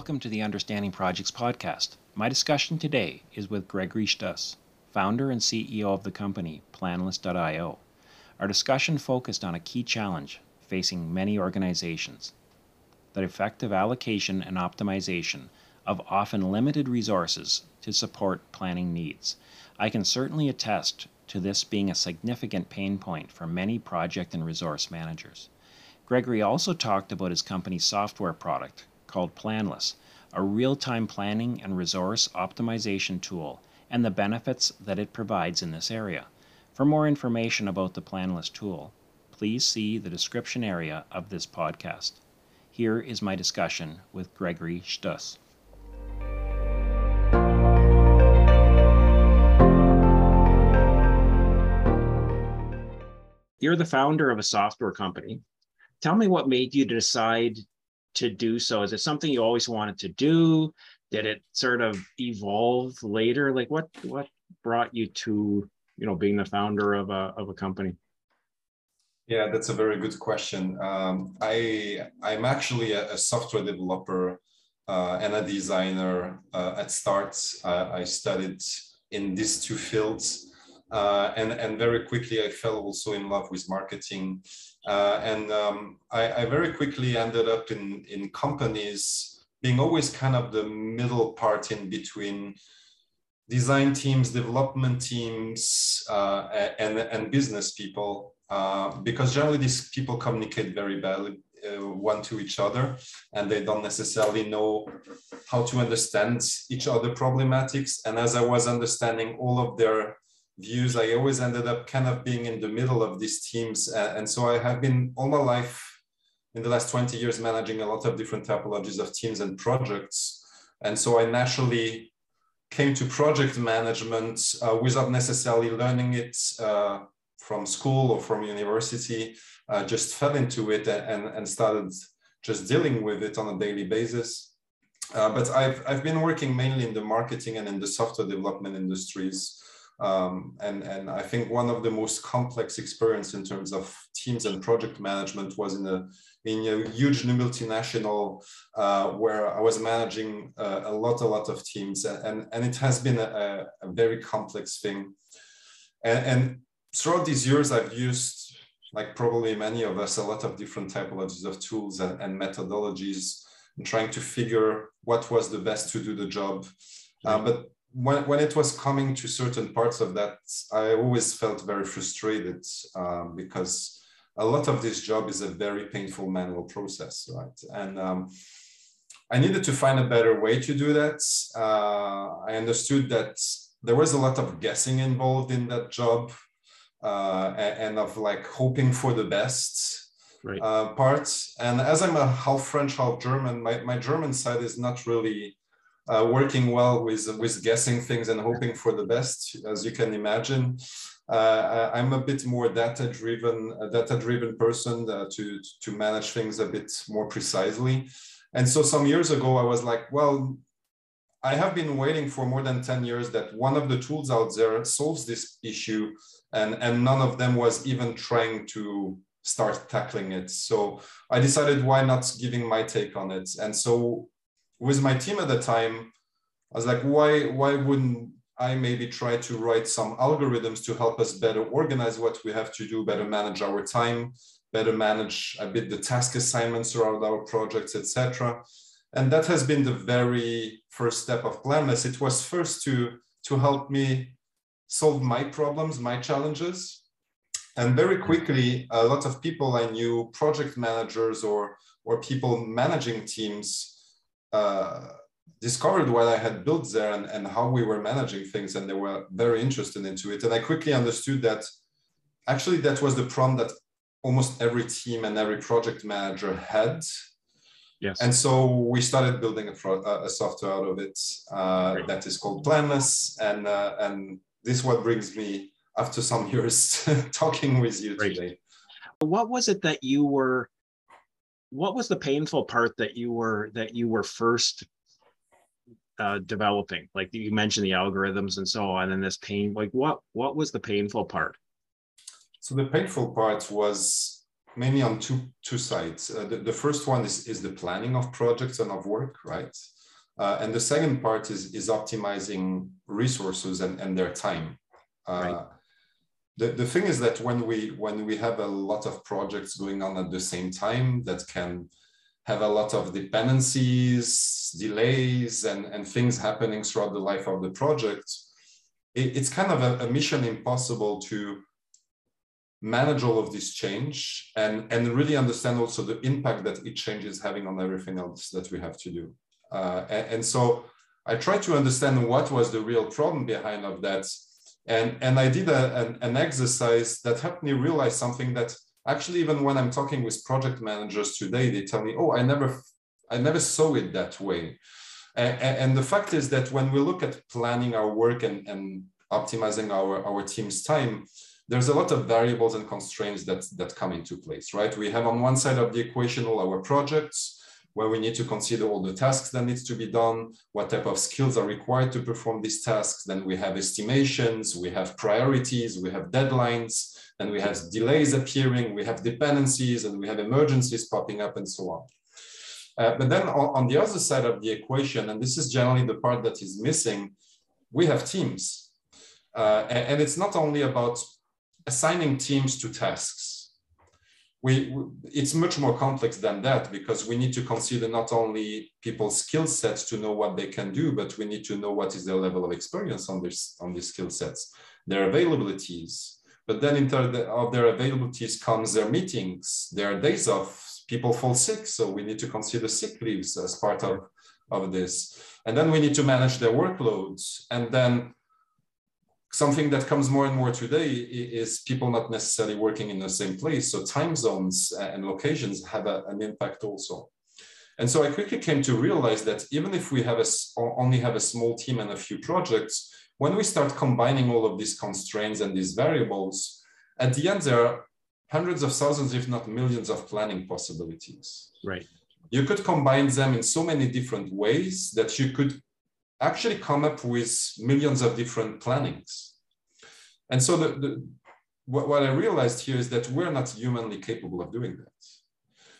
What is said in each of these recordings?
Welcome to the Understanding Projects podcast. My discussion today is with Gregory Shtuss, founder and CEO of the company Planless.io. Our discussion focused on a key challenge facing many organizations the effective allocation and optimization of often limited resources to support planning needs. I can certainly attest to this being a significant pain point for many project and resource managers. Gregory also talked about his company's software product called Planless, a real time planning and resource optimization tool, and the benefits that it provides in this area. For more information about the Planless tool, please see the description area of this podcast. Here is my discussion with Gregory Stuss. You're the founder of a software company. Tell me what made you decide to do so? Is it something you always wanted to do? Did it sort of evolve later? Like what what brought you to you know being the founder of a of a company? Yeah, that's a very good question. Um, I I'm actually a, a software developer uh, and a designer uh, at start. Uh, I studied in these two fields. Uh, and, and very quickly, I fell also in love with marketing. Uh, and um, I, I, very quickly ended up in, in companies being always kind of the middle part in between design teams, development teams, uh, and, and business people, uh, because generally these people communicate very badly uh, one to each other and they don't necessarily know how to understand each other problematics. And as I was understanding all of their views, I always ended up kind of being in the middle of these teams. and so I have been all my life in the last 20 years managing a lot of different typologies of teams and projects. And so I naturally came to project management uh, without necessarily learning it uh, from school or from university, uh, just fell into it and, and started just dealing with it on a daily basis. Uh, but I've, I've been working mainly in the marketing and in the software development industries um, and, and I think one of the most complex experience in terms of teams and project management was in a, in a huge multinational uh, where I was managing uh, a lot, a lot of teams. And, and it has been a, a very complex thing. And, and throughout these years, I've used, like probably many of us, a lot of different typologies of tools and, and methodologies and trying to figure what was the best to do the job. Uh, but when, when it was coming to certain parts of that, I always felt very frustrated um, because a lot of this job is a very painful manual process, right? And um, I needed to find a better way to do that. Uh, I understood that there was a lot of guessing involved in that job uh, and, of like hoping for the best right. uh, part. And as I'm a half French, half German, my, my German side is not really uh, working well with, with guessing things and hoping for the best, as you can imagine. Uh, I'm a bit more data-driven, a data-driven person uh, to, to manage things a bit more precisely. And so some years ago, I was like, well, I have been waiting for more than 10 years that one of the tools out there solves this issue and, and none of them was even trying to start tackling it. So I decided why not giving my take on it. And so with my team at the time, I was like, why, why wouldn't I maybe try to write some algorithms to help us better organize what we have to do, better manage our time, better manage a bit the task assignments around our projects, etc. And that has been the very first step of Planless. It was first to, to help me solve my problems, my challenges. And very quickly, a lot of people I knew, project managers or, or people managing teams, uh, discovered what I had built there and, and how we were managing things, and they were very interested into it. And I quickly understood that actually that was the problem that almost every team and every project manager had. Yes. And so we started building a, pro- a software out of it uh, that is called Planless, and uh, and this is what brings me after some years talking with you Great. today. What was it that you were what was the painful part that you were that you were first uh, developing like you mentioned the algorithms and so on and this pain like what what was the painful part so the painful part was mainly on two two sides. Uh, the, the first one is is the planning of projects and of work, right? Uh, and the second part is is optimizing resources and, and their time. Uh, right. The, the thing is that when we when we have a lot of projects going on at the same time that can have a lot of dependencies, delays, and, and things happening throughout the life of the project, it, it's kind of a, a, mission impossible to manage all of this change and, and really understand also the impact that each change is having on everything else that we have to do. Uh, and, and, so I tried to understand what was the real problem behind of that. And, and I did a, an, an exercise that helped me realize something that actually even when i'm talking with project managers today they tell me oh i never i never saw it that way. And, and the fact is that when we look at planning our work and, and optimizing our, our team's time there's a lot of variables and constraints that that come into place right? We have on one side of the equation all our projects where we need to consider all the tasks that needs to be done, what type of skills are required to perform these tasks. Then we have estimations, we have priorities, we have deadlines, and we have delays appearing, we have dependencies, and we have emergencies popping up and so on. Uh, but then on, on, the other side of the equation, and this is generally the part that is missing, we have teams. Uh, and, and, it's not only about assigning teams to tasks. We, it's much more complex than that because we need to consider not only people's skill sets to know what they can do, but we need to know what is their level of experience on this on these skill sets, their availabilities, but then in terms of their availabilities comes their meetings, their days off. People fall sick, so we need to consider sick leaves as part of, of this. And then we need to manage their workloads. And then something that comes more and more today is people not necessarily working in the same place. So time zones uh, and locations have a, an impact also. And so I quickly came to realize that even if we have a, only have a small team and a few projects, when we start combining all of these constraints and these variables, at the end, there are hundreds of thousands, if not millions of planning possibilities. Right. You could combine them in so many different ways that you could actually come up with millions of different plannings. And so the, the what, what, I realized here is that we're not humanly capable of doing that.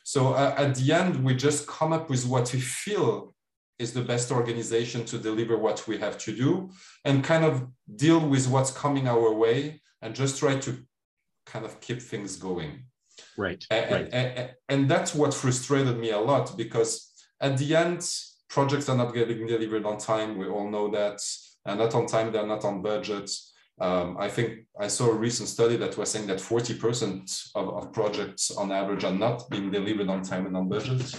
So uh, at the end, we just come up with what we feel is the best organization to deliver what we have to do and kind of deal with what's coming our way and just try to kind of keep things going. Right. And, right. and, and that's what frustrated me a lot because at the end, projects are not getting delivered on time. We all know that. And not on time, they're not on budget. Um, I think I saw a recent study that was saying that 40% of, of projects on average are not being delivered on time and on budget.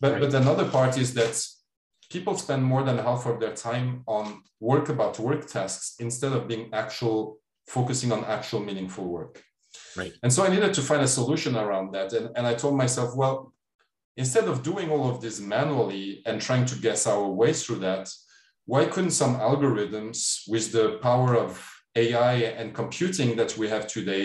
But, right. but another part is that people spend more than half of their time on work about work tasks instead of being actual focusing on actual meaningful work right and so i needed to find a solution around that and, and i told myself well instead of doing all of this manually and trying to guess our way through that why couldn't some algorithms with the power of ai and computing that we have today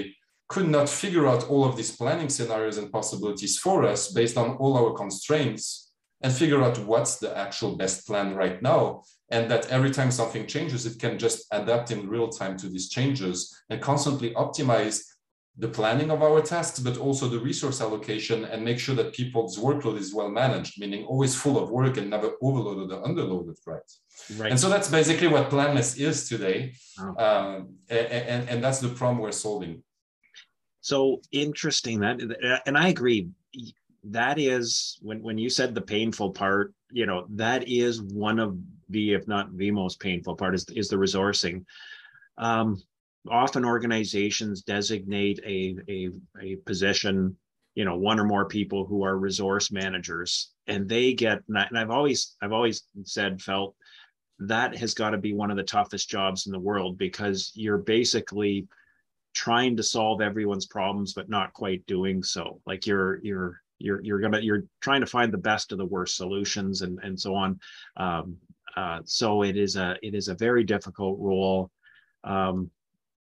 could not figure out all of these planning scenarios and possibilities for us based on all our constraints and figure out what's the actual best plan right now. And that every time something changes, it can just adapt in real time to these changes and constantly optimize the planning of our tasks, but also the resource allocation and make sure that people's workload is well managed, meaning always full of work and never overloaded or underloaded, right? Right. And so that's basically what Planless is today. Um, and, and, and that's the problem we're solving. So interesting that, and I agree that is when when you said the painful part you know that is one of the if not the most painful part is is the resourcing um, often organizations designate a, a a position you know one or more people who are resource managers and they get and i've always i've always said felt that has got to be one of the toughest jobs in the world because you're basically trying to solve everyone's problems but not quite doing so. Like you're you're you're you're gonna you're trying to find the best of the worst solutions and and so on. Um, uh, so it is a it is a very difficult role. Um,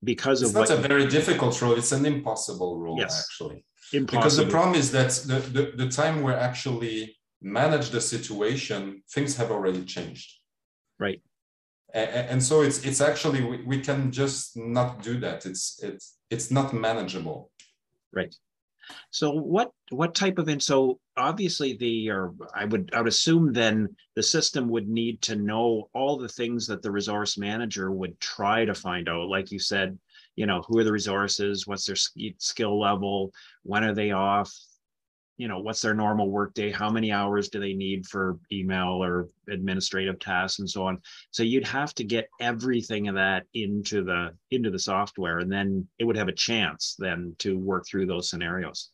because it's of not a very difficult role it's an impossible role yes, actually. Impossible. because the problem is that the, the, the time we actually manage the situation things have already changed. Right. And, and so it's it's actually we, we can just not do that. It's it's it's not manageable. Right So what what type of and so obviously the or I would I would assume then the system would need to know all the things that the resource manager would try to find out. Like you said, you know, who are the resources, what's their skill level, when are they off, you know what's their normal workday how many hours do they need for email or administrative tasks and so on? So you'd have to get everything of that into the into the software and then it would have a chance then to work through those scenarios.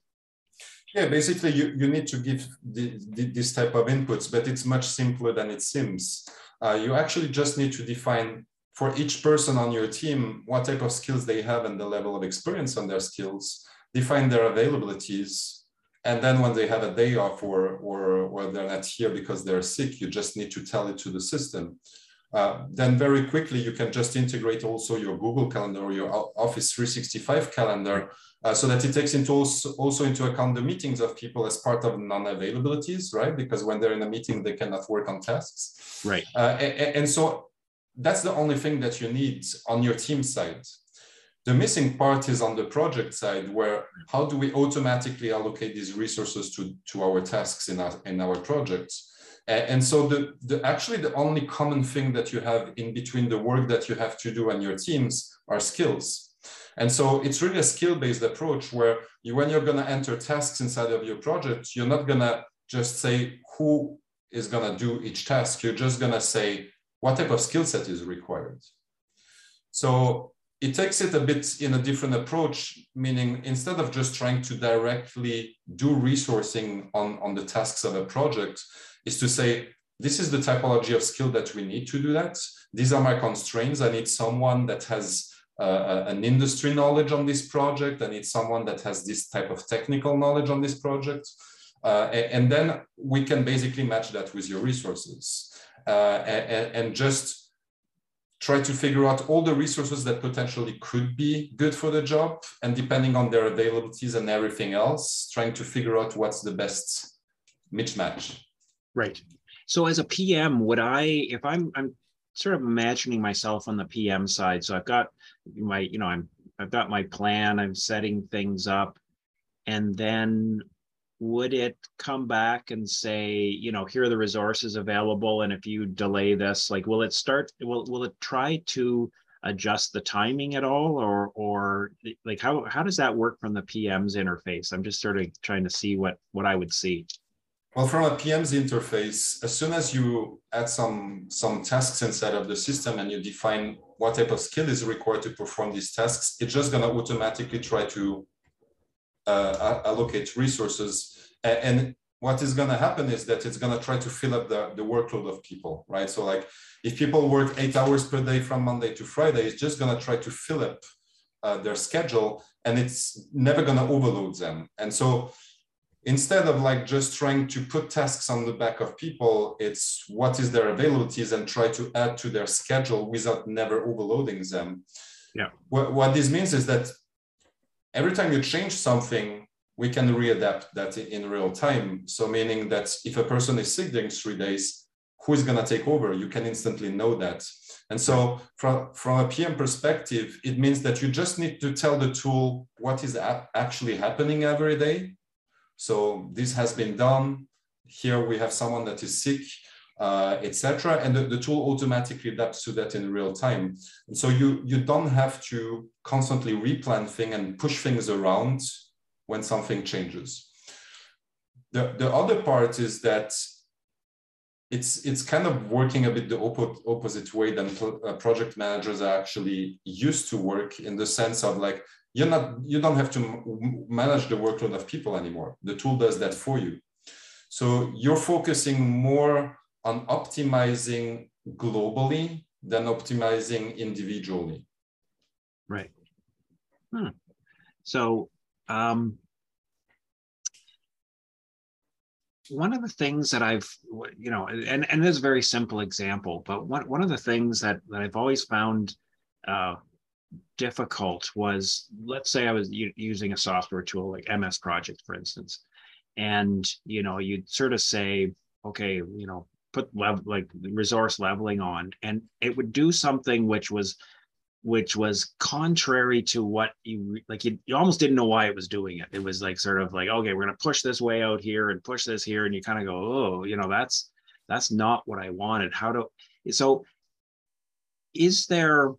Yeah basically you, you need to give the, the, this type of inputs but it's much simpler than it seems. Uh, you actually just need to define for each person on your team what type of skills they have and the level of experience on their skills. Define their availabilities and then when they have a day off or, or, or they're not here because they're sick, you just need to tell it to the system. Uh, then very quickly, you can just integrate also your Google Calendar or your Office 365 calendar uh, so that it takes into also, also into account the meetings of people as part of non-availabilities, right? Because when they're in a meeting, they cannot work on tasks. Right. Uh, and, and so that's the only thing that you need on your team side. The missing part is on the project side, where how do we automatically allocate these resources to, to our tasks in our, in our projects? And so the, the actually the only common thing that you have in between the work that you have to do and your teams are skills. And so it's really a skill-based approach where you, when you're going to enter tasks inside of your project, you're not going to just say who is going to do each task. You're just going to say what type of skill set is required. So it takes it a bit in a different approach, meaning instead of just trying to directly do resourcing on, on the tasks of a project, is to say, this is the typology of skill that we need to do that. These are my constraints. I need someone that has uh, an industry knowledge on this project. I need someone that has this type of technical knowledge on this project. Uh, and, then we can basically match that with your resources uh, and, and just try to figure out all the resources that potentially could be good for the job and depending on their availabilities and everything else trying to figure out what's the best mismatch. Right. So as a pm would i if i'm i'm sort of imagining myself on the pm side so i've got my you know i'm i've got my plan i'm setting things up and then would it come back and say you know here are the resources available and if you delay this like will it start will, will it try to adjust the timing at all or or like how how does that work from the pm's interface? I'm just sort of trying to see what what i would see. Well from a pm's interface as soon as you add some some tasks inside of the system and you define what type of skill is required to perform these tasks it's just going to automatically try to uh, allocate resources. And what is going to happen is that it's going to try to fill up the, the workload of people, right? So like if people work eight hours per day from Monday to Friday, it's just going to try to fill up uh, their schedule and it's never going to overload them. And so instead of like just trying to put tasks on the back of people, it's what is their availabilities and try to add to their schedule without never overloading them. Yeah. What, what this means is that every time you change something, we can readapt that in real time. So meaning that if a person is sick during three days, who is going to take over? You can instantly know that. And so from, from a PM perspective, it means that you just need to tell the tool what is actually happening every day. So this has been done. Here we have someone that is sick uh, etc. And the, the, tool automatically adapts to that in real time. And so you, you don't have to constantly replan things and push things around when something changes. The, the other part is that it's, it's kind of working a bit the op opposite way than uh, project managers are actually used to work in the sense of like, you're not, you don't have to manage the workload of people anymore. The tool does that for you. So you're focusing more on optimizing globally than optimizing individually. Right. Hmm. So, um, one of the things that I've, you know, and, and this is a very simple example, but one, one of the things that, that I've always found uh, difficult was, let's say I was using a software tool like MS Project, for instance, and, you know, you'd sort of say, okay, you know, put level like resource leveling on and it would do something which was which was contrary to what you like you, you almost didn't know why it was doing it. It was like sort of like okay we're going to push this way out here and push this here and you kind of go oh you know that's that's not what i wanted. How do so is there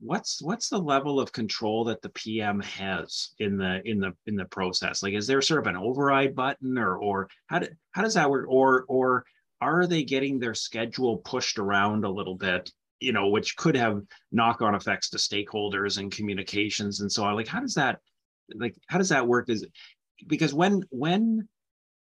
what's what's the level of control that the pm has in the in the in the process? Like is there sort of an override button or or how, do, how does that work? Or or are they getting their schedule pushed around a little bit you know which could have knock-on effects to stakeholders and communications and so on? Like how does that like how does that work? Is because when when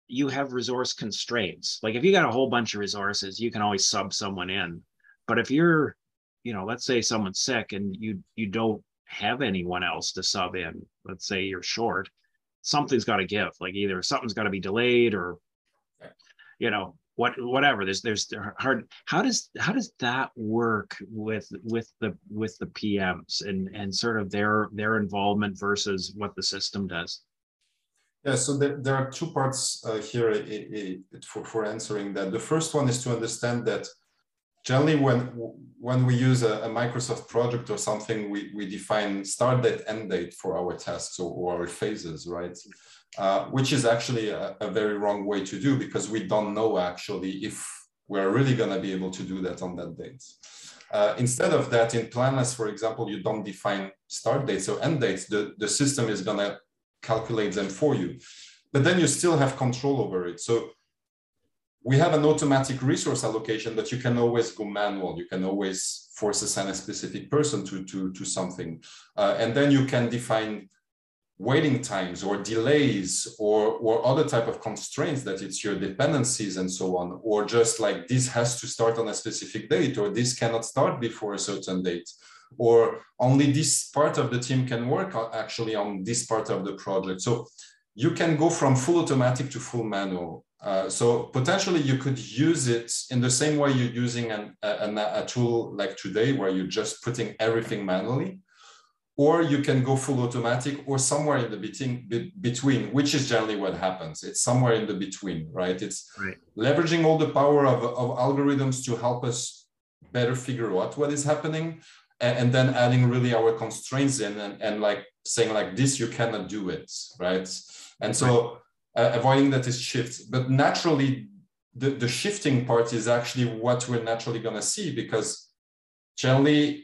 you have resource constraints like if you got a whole bunch of resources you can always sub someone in. But if you're you know let's say someone's sick and you you don't have anyone else to sub in let's say you're short something's got to give. Like either something's got to be delayed or you know what whatever there's there's hard how does how does that work with with the with the pms and and sort of their their involvement versus what the system does yeah so there, there are two parts uh, here for, for answering that the first one is to understand that generally when when we use a, a, Microsoft project or something, we, we define start date, end date for our tasks or, or our phases, right? Uh, which is actually a, a, very wrong way to do because we don't know actually if we're really going to be able to do that on that date. Uh, instead of that, in Planless, for example, you don't define start dates or end dates. The, the system is going to calculate them for you. But then you still have control over it. So we have an automatic resource allocation, but you can always go manual. You can always force assign a specific person to, to, to something. Uh, and then you can define waiting times or delays or, or other type of constraints that it's your dependencies and so on, or just like this has to start on a specific date or this cannot start before a certain date or only this part of the team can work actually on this part of the project. So you can go from full automatic to full manual. Uh, so potentially you could use it in the same way you're using an, a, a tool like today where you're just putting everything manually or you can go full automatic or somewhere in the between, between which is generally what happens. It's somewhere in the between right? It's right. leveraging all the power of, of algorithms to help us better figure out what is happening and, and then adding really our constraints in and, and like saying like this you cannot do it right? And so uh, avoiding that is shift. But naturally the, the shifting part is actually what we're naturally going to see because generally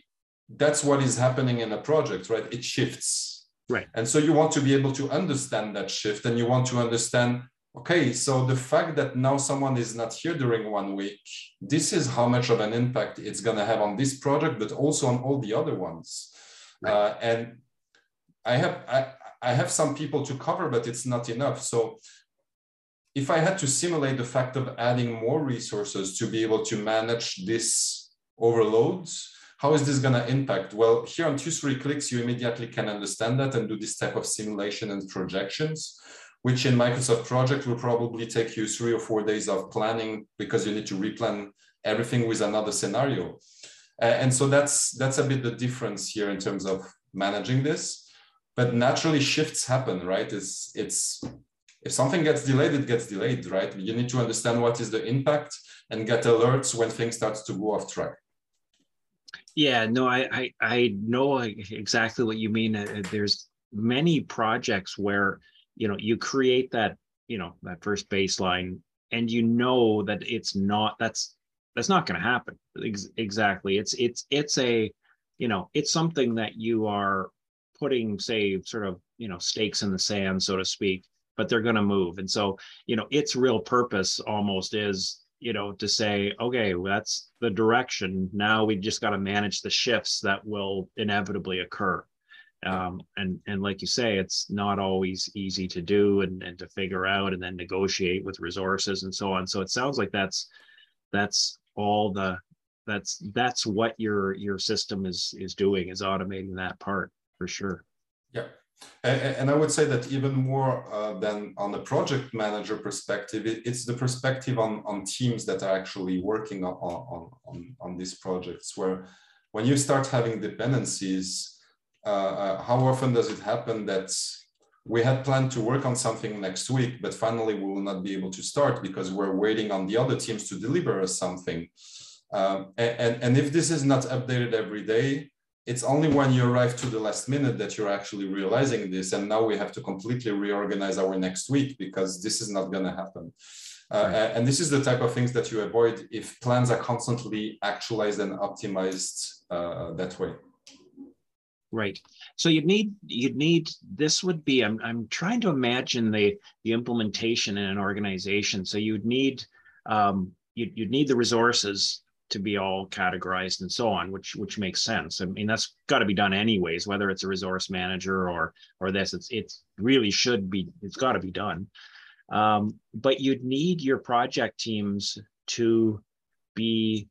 that's what is happening in a project, right? It shifts. Right. And so you want to be able to understand that shift and you want to understand, okay, so the fact that now someone is not here during one week, this is how much of an impact it's going to have on this project, but also on all the other ones. Right. Uh, and I have, I, I have some people to cover, but it's not enough. So if I had to simulate the fact of adding more resources to be able to manage this overloads, how is this going to impact? Well, here on two, three clicks, you immediately can understand that and do this type of simulation and projections, which in Microsoft Project will probably take you three or four days of planning because you need to replan everything with another scenario. Uh, and so that's that's a bit the difference here in terms of managing this. But naturally shifts happen, right? It's it's if something gets delayed, it gets delayed, right? You need to understand what is the impact and get alerts when things start to go off track. Yeah, no, I, I, I know exactly what you mean. Uh, there's many projects where, you know, you create that, you know, that first baseline and you know that it's not, that's, that's not going to happen. Ex- exactly. It's, it's, it's a, you know, it's something that you are putting, say, sort of, you know, stakes in the sand, so to speak, but they're going to move. And so, you know, its real purpose almost is you know to say okay well, that's the direction. Now we just got to manage the shifts that will inevitably occur. Um, and and like you say it's not always easy to do and, and to figure out and then negotiate with resources and so on. So it sounds like that's that's all the that's that's what your your system is is doing is automating that part for sure. Yeah and I would say that even more uh, than on the project manager perspective, it's the perspective on, on teams that are actually working on, on, on, on these projects, where when you start having dependencies, uh, uh, how often does it happen that we had planned to work on something next week, but finally we will not be able to start because we're waiting on the other teams to deliver us something. Um, and, and if this is not updated every day, it's only when you arrive to the last minute that you're actually realizing this. And now we have to completely reorganize our next week because this is not going to happen. Uh, right. And this is the type of things that you avoid if plans are constantly actualized and optimized uh, that way. Right. So you'd need you'd need this would be I'm I'm trying to imagine the the implementation in an organization. So you'd need um, you'd, you'd need the resources to be all categorized and so on, which which makes sense. I mean, that's got to be done anyways, whether it's a resource manager or or this. It's it really should be. It's got to be done. Um, but you'd need your project teams to be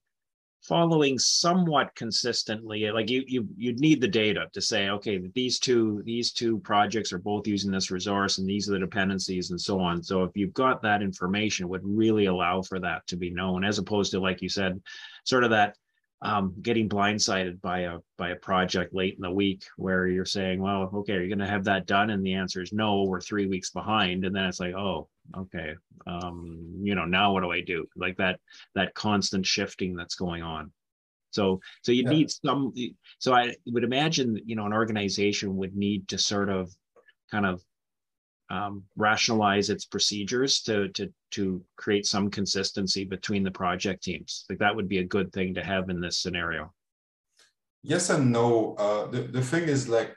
following somewhat consistently like you you you'd need the data to say okay these two these two projects are both using this resource and these are the dependencies and so on. So if you've got that information would really allow for that to be known as opposed to like you said sort of that um, getting blindsided by a by a project late in the week where you're saying well okay are you going to have that done? And the answer is no we're three weeks behind. And then it's like oh okay um you know now what do i do? Like that that constant shifting that's going on. So so you yeah. need some so i would imagine you know an organization would need to sort of kind of um, rationalize its procedures to to to create some consistency between the project teams like that would be a good thing to have in this scenario yes and no uh, the, the thing is like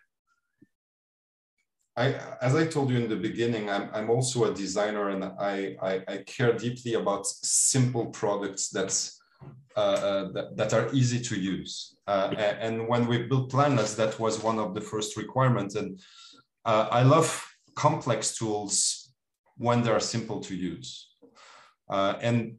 I, as I told you in the beginning, I'm, I'm also a designer and I, I, I care deeply about simple products that's, uh, uh, that, that are easy to use. Uh, and when we built Planless, that was one of the first requirements. And uh, I love complex tools when they are simple to use. Uh, and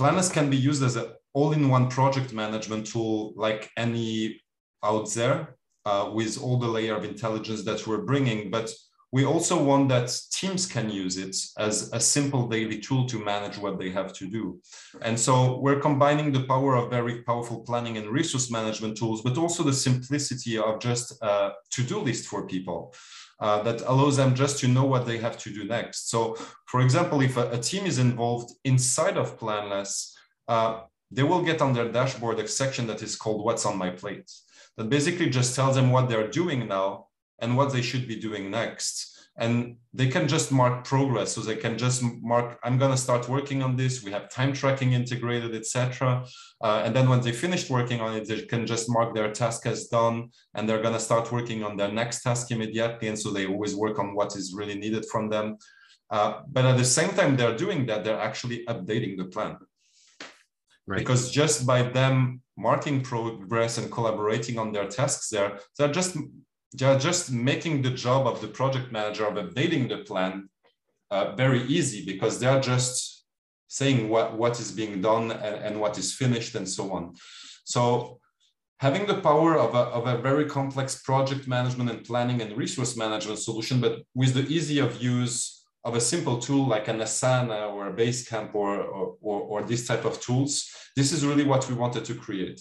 Planless can be used as an all-in-one project management tool like any out there uh, with all the layer of intelligence that we're bringing, but we also want that teams can use it as a simple daily tool to manage what they have to do. And so we're combining the power of very powerful planning and resource management tools, but also the simplicity of just a to-do list for people. Uh, that allows them just to know what they have to do next. So, for example, if a, a team is involved inside of Planless, uh, they will get on their dashboard a section that is called What's on My Plate that basically just tells them what they're doing now and what they should be doing next. And they can just mark progress. So they can just mark, I'm going to start working on this. We have time tracking integrated, etc. Uh, and then when they finished working on it, they can just mark their task as done. And they're going to start working on their next task immediately. And so they always work on what is really needed from them. Uh, but at the same time, they're doing that, they're actually updating the plan. Right. Because just by them marking progress and collaborating on their tasks there, they're just they're just making the job of the project manager of updating the plan uh, very easy because they're just saying what, what is being done and, and what is finished and so on. So having the power of a, of a very complex project management and planning and resource management solution, but with the easy of use of a simple tool like an Asana or a Basecamp or, or, or, or this type of tools, this is really what we wanted to create.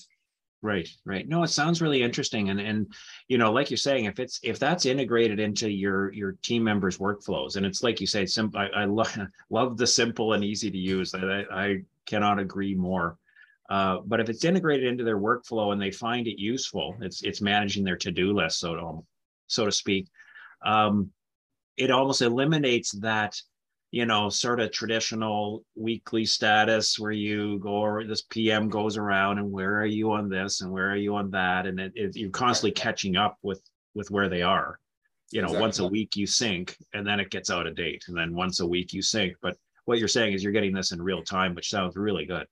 Right, right. No, it sounds really interesting, and and you know, like you're saying, if it's if that's integrated into your your team members' workflows, and it's like you say, simple. I, I love love the simple and easy to use. I I cannot agree more. Uh, but if it's integrated into their workflow and they find it useful, it's it's managing their to do list, so to so to speak. Um, it almost eliminates that you know sort of traditional weekly status where you go or this pm goes around and where are you on this and where are you on that? And it, it, you're constantly catching up with with where they are. You know exactly. once a week you sync and then it gets out of date and then once a week you sync. But what you're saying is you're getting this in real time which sounds really good.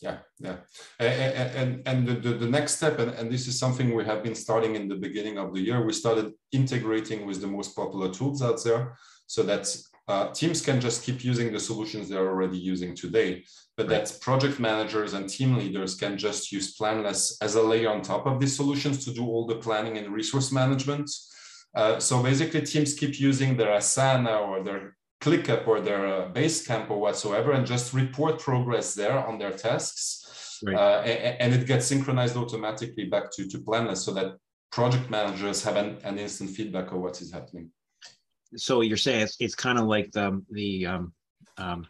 Yeah yeah. And and, and the, the, the, next step and, and this is something we have been starting in the beginning of the year we started integrating with the most popular tools out there. So that uh, teams can just keep using the solutions they're already using today but right. that project managers and team leaders can just use planless as a layer on top of these solutions to do all the planning and resource management uh, so basically teams keep using their asana or their ClickUp or their uh, Basecamp or whatsoever and just report progress there on their tasks. Right. Uh, and, and, it gets synchronized automatically back to, to Planless so that project managers have an, an instant feedback of what is happening. So you're saying it's, it's kind of like the, the um, um,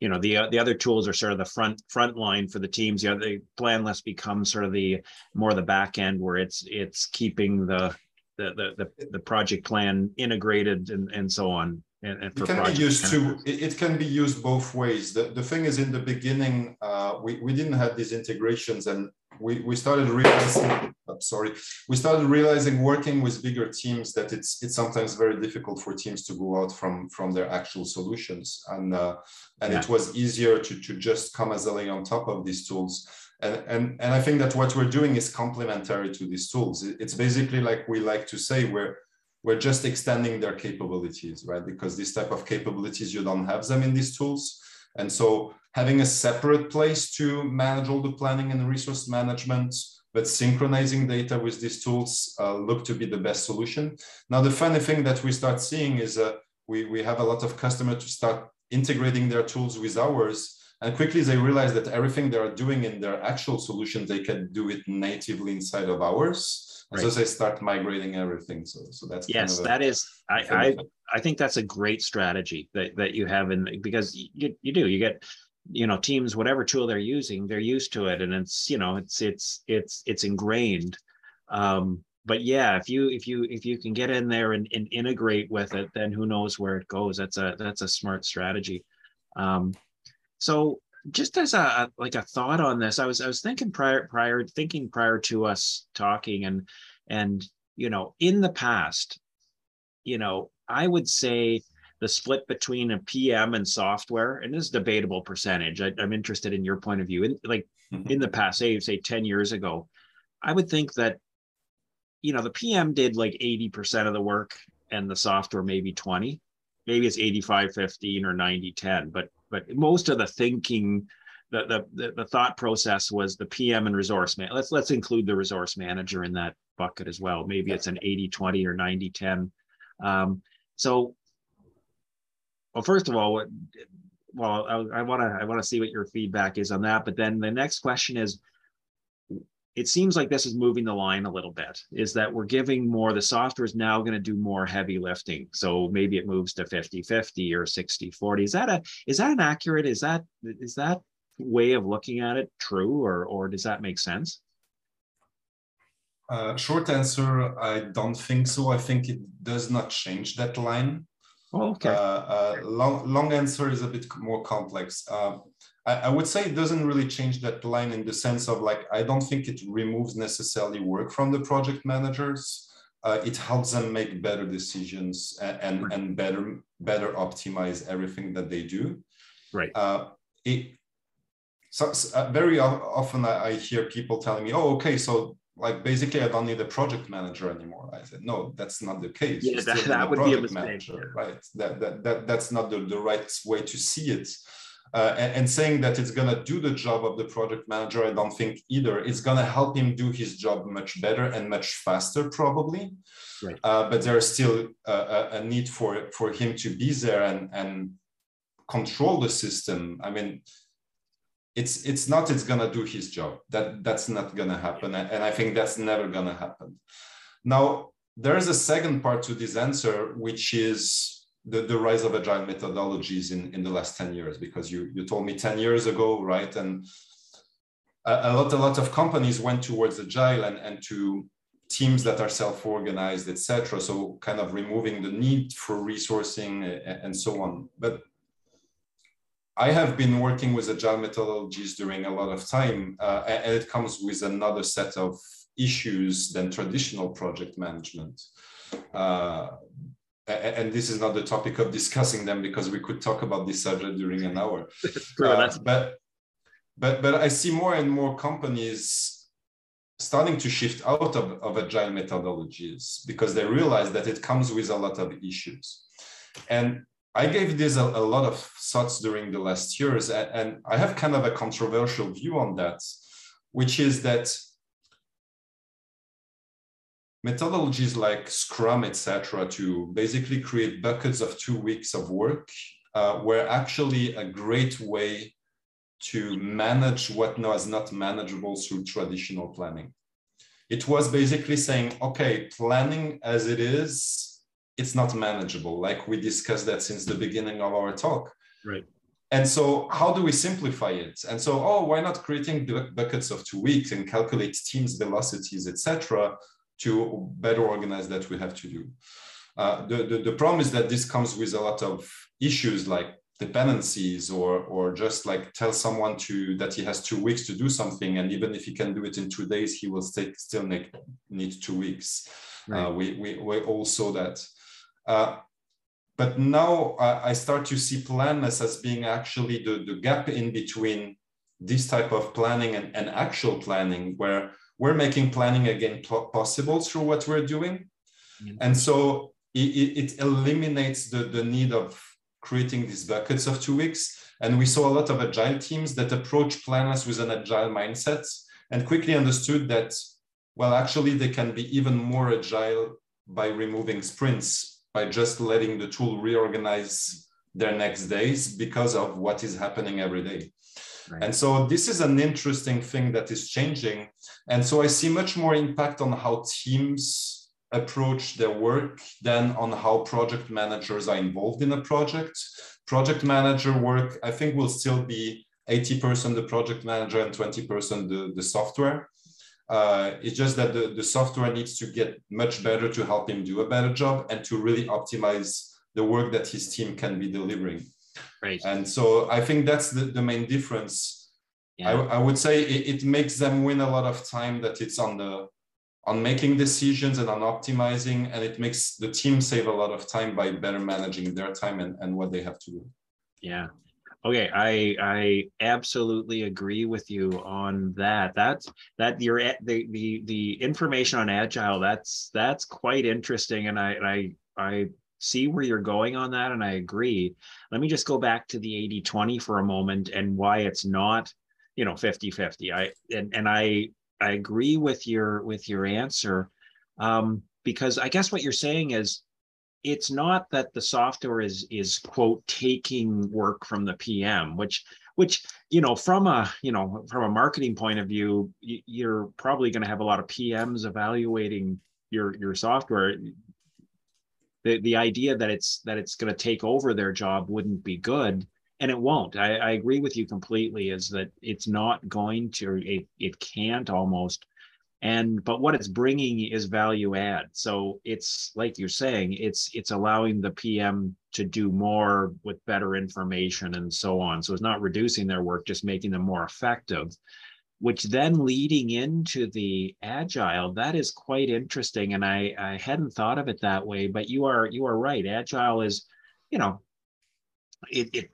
you know the uh, the other tools are sort of the front front line for the teams. Yeah, the other Planless becomes sort of the more the back end where it's it's keeping the the the the, the project plan integrated and and so on and, and it can be used to it, it, can be used both ways. The, the thing is in the beginning uh, we, we didn't have these integrations and we, we started realizing I'm sorry. We started realizing working with bigger teams that it's it's sometimes very difficult for teams to go out from from their actual solutions. And uh, and yeah. it was easier to to just come as a layer on top of these tools. And, and and I think that what we're doing is complementary to these tools. It's basically like we like to say we're we're just extending their capabilities right? Because this type of capabilities you don't have them in these tools. And so having a separate place to manage all the planning and resource management, but synchronizing data with these tools uh, look to be the best solution. Now, the funny thing that we start seeing is uh, we, we have a lot of customers to start integrating their tools with ours. And quickly they realize that everything they are doing in their actual solution, they can do it natively inside of ours. Right. So they start migrating everything. So, so that's yes, kind of that is. I, I I think that's a great strategy that, that you have in because you, you do you get you know teams whatever tool they're using they're used to it and it's you know it's it's it's it's ingrained. Um but yeah if you if you if you can get in there and, and integrate with it then who knows where it goes. That's a that's a smart strategy. Um so just as a like a thought on this i was i was thinking prior prior thinking prior to us talking and and you know in the past you know i would say the split between a PM and software, and this is debatable percentage. I, am interested in your point of view. In like mm-hmm. in the past, say say 10 years ago, I would think that you know the PM did like 80% of the work and the software maybe 20. Maybe it's 85 15 or 90 10, but but most of the thinking the, the, the thought process was the PM and resource man. Let's let's include the resource manager in that bucket as well. Maybe it's an 80 20 or 90 10. Um, so well, first of all, well, I want to I want to see what your feedback is on that. But then the next question is, it seems like this is moving the line a little bit. Is that we're giving more? The software is now going to do more heavy lifting. So maybe it moves to 50-50 or 60-40. Is that a is that an accurate? Is that is that way of looking at it true, or or does that make sense? Uh, short answer, I don't think so. I think it does not change that line. Oh, okay. Uh, uh, long, long answer is a bit more complex. Uh, I, I, would say it doesn't really change that line in the sense of like, I don't think it removes necessarily work from the project managers. Uh, it helps them make better decisions and, and, and, better, better optimize everything that they do. Right. Uh, it, so, so very often I hear people telling me, oh, okay, so like basically I don't need a project manager anymore. I said, no, that's not the case. Yeah, that, that would be a mistake. Manager, right? That, that, that, that's not the, the right way to see it. Uh, and, and, saying that it's going to do the job of the project manager, I don't think either. It's going to help him do his job much better and much faster, probably. Right. Uh, but there's still a, a, need for, for him to be there and, and control the system. I mean, it's it's not it's gonna do his job. That that's not gonna happen and i think that's never gonna happen. Now there's a second part to this answer which is the, the rise of agile methodologies in, in the last 10 years because you you told me 10 years ago right and a, a lot a lot of companies went towards agile and, and to teams that are self-organized etc so kind of removing the need for resourcing and so on. But I have been working with agile methodologies during a lot of time, uh, and it comes with another set of issues than traditional project management. Uh, and this is not the topic of discussing them because we could talk about this subject during an hour. uh, but, but, but I see more and more companies starting to shift out of, of agile methodologies because they realize that it comes with a lot of issues. And I gave this a, a, lot of thoughts during the last years, and, and I have kind of a controversial view on that, which is that methodologies like Scrum, etc., to basically create buckets of two weeks of work uh, were actually a great way to manage what was not manageable through traditional planning. It was basically saying, okay, planning as it is it's not manageable like we discussed that since the beginning of our talk right and so how do we simplify it? And so, oh, why not creating buckets of two weeks and calculate teams velocities, etc., to better organize that we have to do. Uh, the, the, the problem is that this comes with a lot of issues like dependencies or or just like tell someone to that he has two weeks to do something and even if he can do it in two days he will stay, still need, need two weeks right. uh, we, we we all saw that uh, but now uh, I start to see Planless as being actually the, the gap in between this type of planning and, and actual planning where we're making planning again possible through what we're doing mm-hmm. and so it, it eliminates the, the need of creating these buckets of two weeks. And we saw a lot of agile teams that approach Planless with an agile mindset and quickly understood that, well, actually, they can be even more agile by removing sprints, by just letting the tool reorganize their next days because of what is happening every day. Right. And so this is an interesting thing that is changing. And so I see much more impact on how teams approach their work than on how project managers are involved in a project. Project manager work, I think, will still be 80% the project manager and 20% the, the software. Uh, it's just that the, the software needs to get much better to help him do a better job and to really optimize the work that his team can be delivering. Right. And so I think that's the, the main difference. Yeah. I, I would say it, it makes them win a lot of time that it's on the on making decisions and on optimizing and it makes the team save a lot of time by better managing their time and, and what they have to do yeah okay i i absolutely agree with you on that. That's that your the the, the information on agile that's that's quite interesting and i and i i see where you're going on that and i agree. Let me just go back to the 80 20 for a moment and why it's not you know 50 50 i and and i I agree with your with your answer um, because I guess what you're saying is it's not that the software is is quote taking work from the PM, which which you know from a you know from a marketing point of view, you're probably going to have a lot of PMs evaluating your your software. The the idea that it's that it's going to take over their job wouldn't be good and it won't I, I, agree with you completely is that it's not going to it, it can't almost and but what it's bringing is value add. So it's like you're saying it's it's allowing the pm to do more with better information and so on. So it's not reducing their work just making them more effective which then leading into the agile that is quite interesting. And i i hadn't thought of it that way but you are you are right. Agile is you know it, it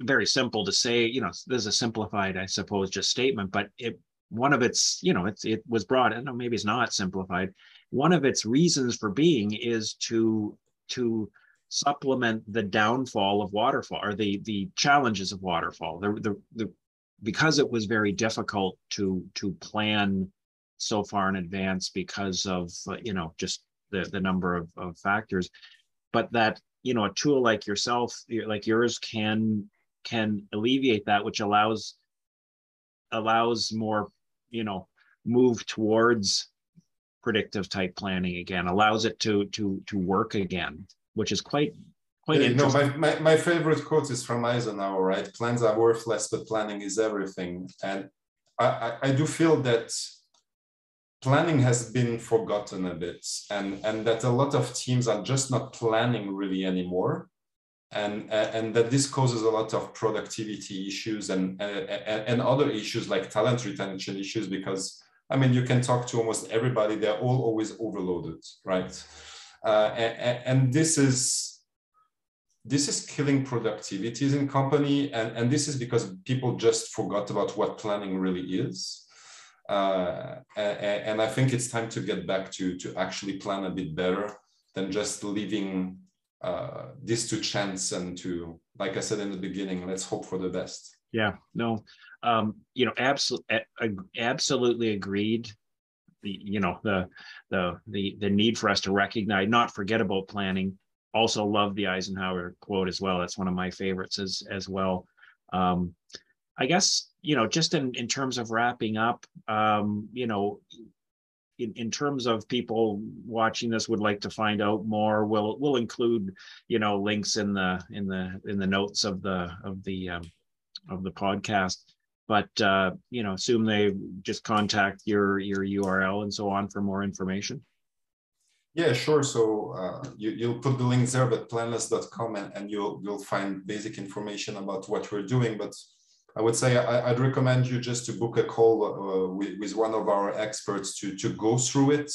very simple to say, you know, there's a simplified, I suppose, just statement, but it one of its, you know, it's it was I know maybe it's not simplified. One of its reasons for being is to to supplement the downfall of waterfall or the the challenges of waterfall. The the, the because it was very difficult to to plan so far in advance because of you know just the the number of, of factors but that you know a tool like yourself like yours can can alleviate that which allows allows more you know move towards predictive type planning again allows it to to to work again which is quite quite uh, yeah, no, my, my, my favorite quote is from eisenhower right? Plans are worthless but planning is everything. And I, I, I do feel that planning has been forgotten a bit and, and that a lot of teams are just not planning really anymore and, and that this causes a lot of productivity issues and, and, and other issues like talent retention issues because I mean, you can talk to almost everybody. They're all always overloaded, right? Uh, and, and, this is this is killing productivities in company, and, and this is because people just forgot about what planning really is. Uh, and, I think it's time to get back to to actually plan a bit better than just leaving uh, this to chance and to, like I said in the beginning, let's hope for the best. Yeah, no, um, you know, absolutely, absolutely agreed. The, you know, the the the the need for us to recognize, not forget about planning. Also, love the Eisenhower quote as well. That's one of my favorites as as well. Um, I guess you know, just in in terms of wrapping up, um, you know, in, in terms of people watching this would like to find out more, we'll we'll include you know links in the in the in the notes of the of the um, of the podcast. But uh, you know, assume they just contact your your URL and so on for more information. Yeah, sure. So uh, you, you'll put the links there, but planless.com, and, and you'll you'll find basic information about what we're doing. But I would say I, would recommend you just to book a call uh, with, with one of our experts to, to go through it.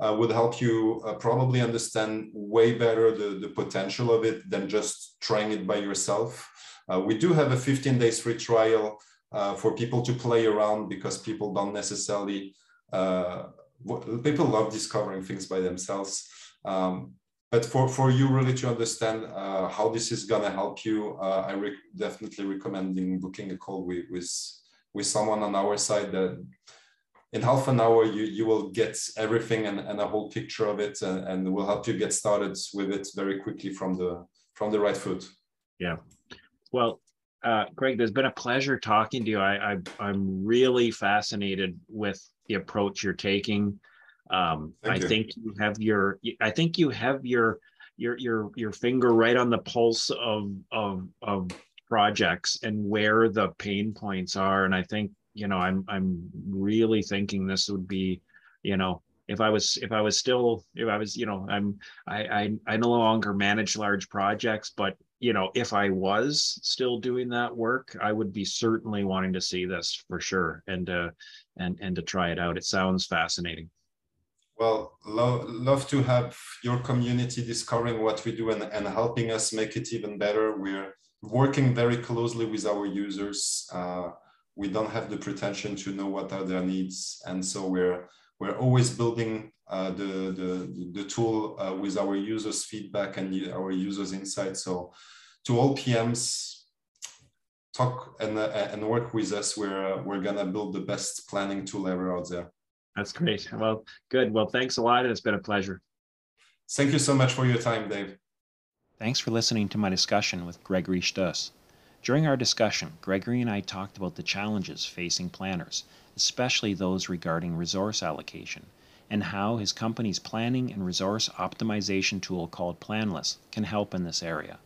Uh, would help you uh, probably understand way better the, the potential of it than just trying it by yourself. Uh, we do have a 15 days free trial uh, for people to play around because people don't necessarily, uh, people love discovering things by themselves. Um, but for, for you really to understand uh, how this is going to help you, uh, I rec definitely recommending booking a call with, with, with someone on our side that in half an hour you, you will get everything and, and a whole picture of it and, and will help you get started with it very quickly from the from the right foot. Yeah. Well, uh, Greg, there's been a pleasure talking to you. I, I I'm really fascinated with the approach you're taking. Um, I you. think you have your I think you have your your your your finger right on the pulse of of of projects and where the pain points are. And I think you know I'm I'm really thinking this would be you know if I was if I was still if I was you know I'm I I, I no longer manage large projects, but you know if I was still doing that work, I would be certainly wanting to see this for sure and uh and and to try it out. It sounds fascinating. Well, lo love to have your community discovering what we do and, and helping us make it even better. We're working very closely with our users. Uh, we don't have the pretension to know what are their needs. And so we're, we're always building uh, the, the, the tool uh, with our users' feedback and our users' insights. So to all PMs, talk and, uh, and work with us. We're, we're gonna build the best planning tool ever out there. That's great. Well, good. Well, thanks a lot. It's been a pleasure. Thank you so much for your time, Dave. Thanks for listening to my discussion with Gregory Stuss. During our discussion, Gregory and I talked about the challenges facing planners, especially those regarding resource allocation, and how his company's planning and resource optimization tool called Planless can help in this area.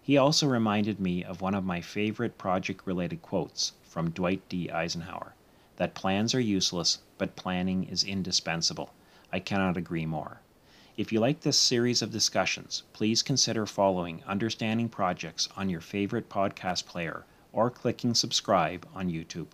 He also reminded me of one of my favorite project related quotes from Dwight D. Eisenhower that plans are useless, but planning is indispensable. I cannot agree more. If you like this series of discussions, please consider following Understanding Projects on your favorite podcast player or clicking subscribe on YouTube.